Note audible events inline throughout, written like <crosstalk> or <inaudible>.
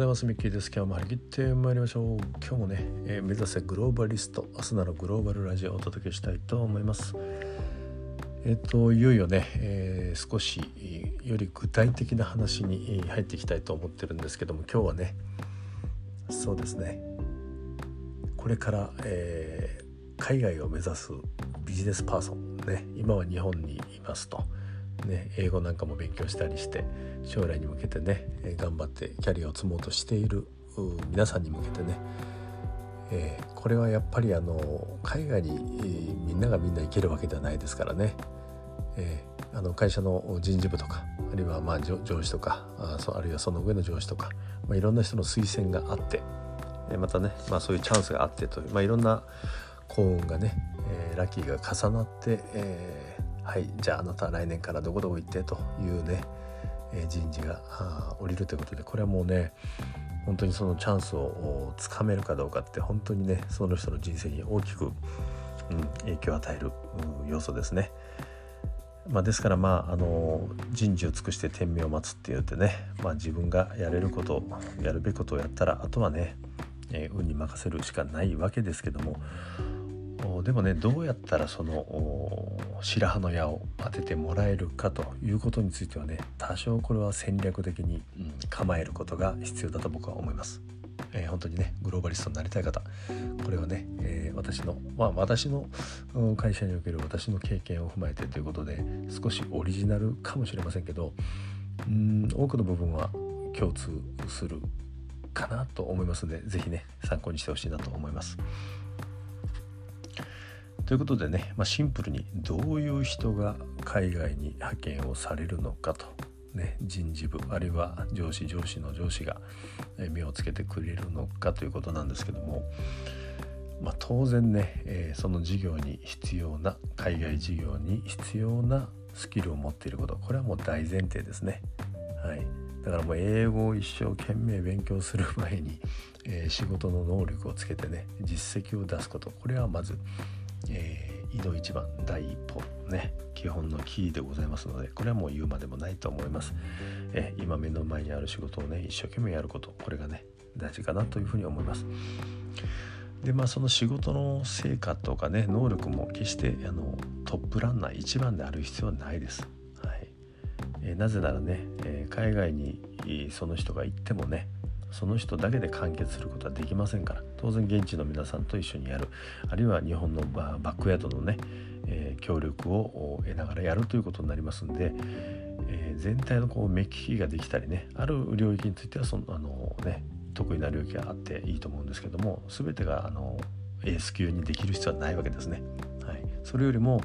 ございます。ミッキーです。今日も張り切ってまいりましょう。今日もね、えー、目指せグローバリスト明日ならグローバルラジオをお届けしたいと思います。えっ、ー、といよいよね、えー、少しより具体的な話に入っていきたいと思ってるんですけども今日はねそうですね。これから、え海外を目指すビジネスパーソンね今は日本にいますと。ね、英語なんかも勉強したりして将来に向けてね頑張ってキャリアを積もうとしている皆さんに向けてね、えー、これはやっぱりあの海外にみんながみんな行けるわけではないですからね、えー、あの会社の人事部とかあるいはまあ上司とかああるいはその上の上司とか、まあ、いろんな人の推薦があってまたね、まあ、そういうチャンスがあってという、まあ、いろんな幸運がね、えー、ラッキーが重なって、えーはいじゃああなたは来年からどこどこ行ってというね、え人事が降りるということでこれはもうね本当にそのチャンスをつかめるかどうかって本当にねその人の人生に大きく、うん、影響を与える要素ですね。まあ、ですからまああの人事を尽くして天命を待つって言ってね、まあ、自分がやれることやるべきことをやったらあとはね、えー、運に任せるしかないわけですけどもでもねどうやったらその白羽の矢を当ててもらえるかということについてはね多少これは戦略的に、うん、構えることが必要だと僕は思います。えー、本当にねグローバリストになりたい方これはね、えー、私のまあ私の会社における私の経験を踏まえてということで少しオリジナルかもしれませんけどうん多くの部分は共通するかなと思いますので是非ね参考にしてほしいなと思います。ということでね、まあ、シンプルにどういう人が海外に派遣をされるのかと、ね、人事部あるいは上司上司の上司が目をつけてくれるのかということなんですけども、まあ、当然ね、えー、その事業に必要な海外事業に必要なスキルを持っていること。これはもう大前提ですね。はい、だからもう英語を一生懸命勉強する前に、えー、仕事の能力をつけてね実績を出すこと。これはまずえー、井戸一番第一歩ね基本のキーでございますのでこれはもう言うまでもないと思います、えー、今目の前にある仕事をね一生懸命やることこれがね大事かなというふうに思います。でまあその仕事の成果とかね能力も決してあのトップランナー一番である必要はないです、はい。えー、なぜならね、え海外にその人が行ってもねその人だけで完結することはできませんから。当然現地の皆さんと一緒にやるあるいは日本のバックヤードのね、えー、協力を得ながらやるということになりますんで、えー、全体のこう目利きができたりねある領域についてはそのあの、ね、得意な領域があっていいと思うんですけども全てがあのエース級にできる必要はないわけですね。はい、それよりも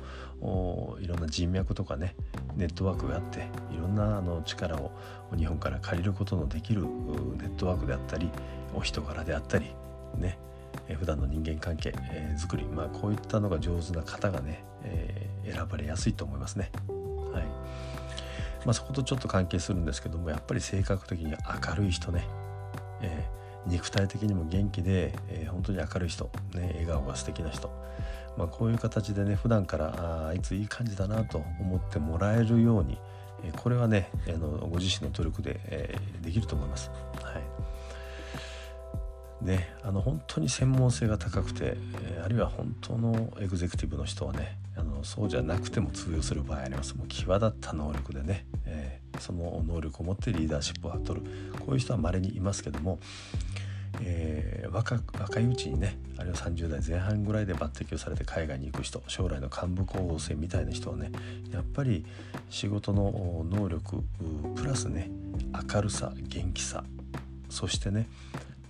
いろんな人脈とかねネットワークがあっていろんなあの力を日本から借りることのできるネットワークであったりお人柄であったりねえ普段の人間関係、えー、作り、まあ、こういったのが上手な方がね、えー、選ばれやすいと思いますね。はいまあ、そことちょっと関係するんですけどもやっぱり性格的に明るい人ね、えー、肉体的にも元気で、えー、本当に明るい人、ね、笑顔が素敵な人まあ、こういう形でね普段からああいついい感じだなと思ってもらえるように、えこれはねあのご自身の努力で、えー、できると思います。ね、あの本当に専門性が高くて、え、あるいは本当のエグゼクティブの人はねあのそうじゃなくても通用する場合あります。もう際立った能力でね、えー、その能力を持ってリーダーシップを取る。こういう人は稀にいますけども、えー、若若いうちにねあるいは30代前半ぐらいで抜擢をされて海外に行く人将来の幹部候補生みたいな人はねやっぱり仕事の能力プラスね明るさ元気さそしてね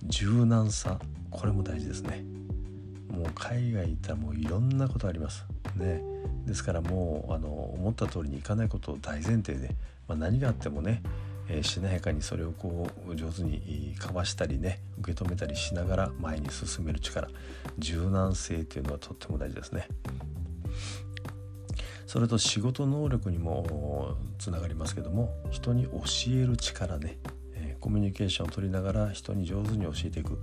柔軟さこれも大事ですね。もう海外行ったらもういろんなことあります。ね。ですからもうあの思った通りにいかないことを大前提で、まあ、何があってもねえー、しなやかにそれをこう上手にかわしたりね受け止めたりしながら前に進める力柔軟性っていうのはとっても大事ですね。それと仕事能力にもつながりますけども人に教える力ね。コミュニケーションを取りながら人に上手に教えていく。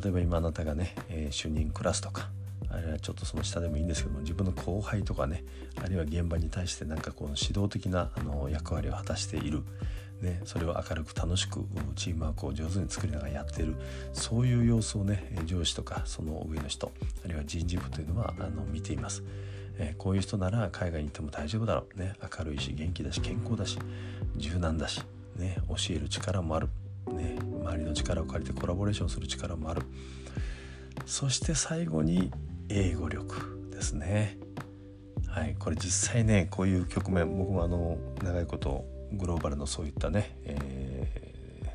例えば今あなたがね、えー、主任クラスとかあるいはちょっとその下でもいいんですけども自分の後輩とかねあるいは現場に対してなんかこの指導的なあの役割を果たしている。ね、それを明るく楽しくチームワークを上手に作りながらやっている。そういう様子をね上司とかその上の人あるいは人事部というのはあの見ています。え、こういう人なら海外に行っても大丈夫だろう、ね、明るいし元気だし健康だし柔軟だし、ね、教える力もある、ね、周りの力を借りてコラボレーションする力もあるそして最後に英語力ですね。はい、これ実際ねこういう局面僕もあの長いことグローバルのそういったね、え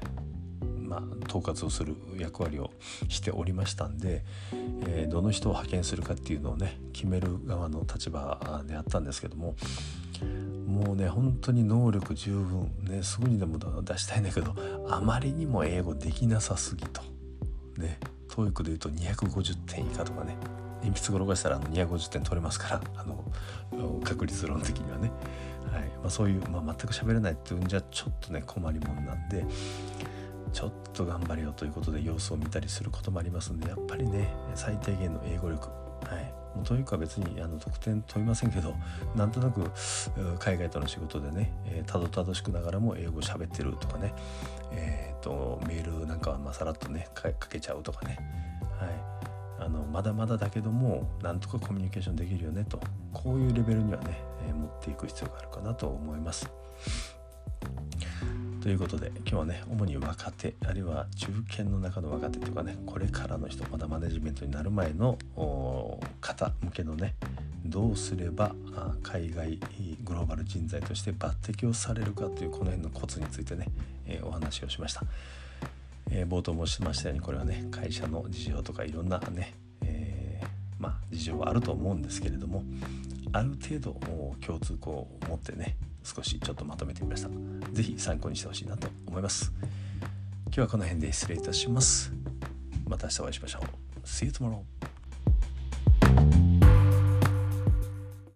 ー、まあ、統括をする役割をしておりましたんで、えー、どの人を派遣するかっていうのをね決める側の立場であったんですけどももうね本当に能力十分。ねすぐにでも出したいんだけどあまりにも英語できなさすぎと。ね TOEIC で言うと250点以下とかね。鉛筆転がしたらあの250点取れますからあの確率論的にはね。はい。まあ、そういう、まあ、全く喋れないっていうんじゃちょっとね困りもんなんでちょっと頑張れよということで様子を見たりすることもありますんでやっぱりね最低限の英語力、はい、もうというか別にあの得点問いませんけど <laughs> なんとなく海外との仕事でね、えー、たどたどしくながらも英語喋ってるとかね、えーと、メールなんかはまさらっとねかけちゃうとかね、はい、あのまだまだだけどもなんとかコミュニケーションできるよねとこういうレベルにはね、えー、持っていく必要があるかなと思います。ということで今日はね主に若手あるいは中堅の中の若手とかねこれからの人まだマネジメントになる前の方向けのねどうすれば海外グローバル人材として抜擢をされるかというこの辺のコツについてね、えー、お話をしました、えー、冒頭申しましたようにこれはね会社の事情とかいろんなね、えー、まあ事情はあると思うんですけれどもある程度共通項を持ってね少しちょっとまとめてみました。是非参考にしてほしいなと思います。今日はこの辺で失礼いたします。また明日お会いしましょう。See you tomorrow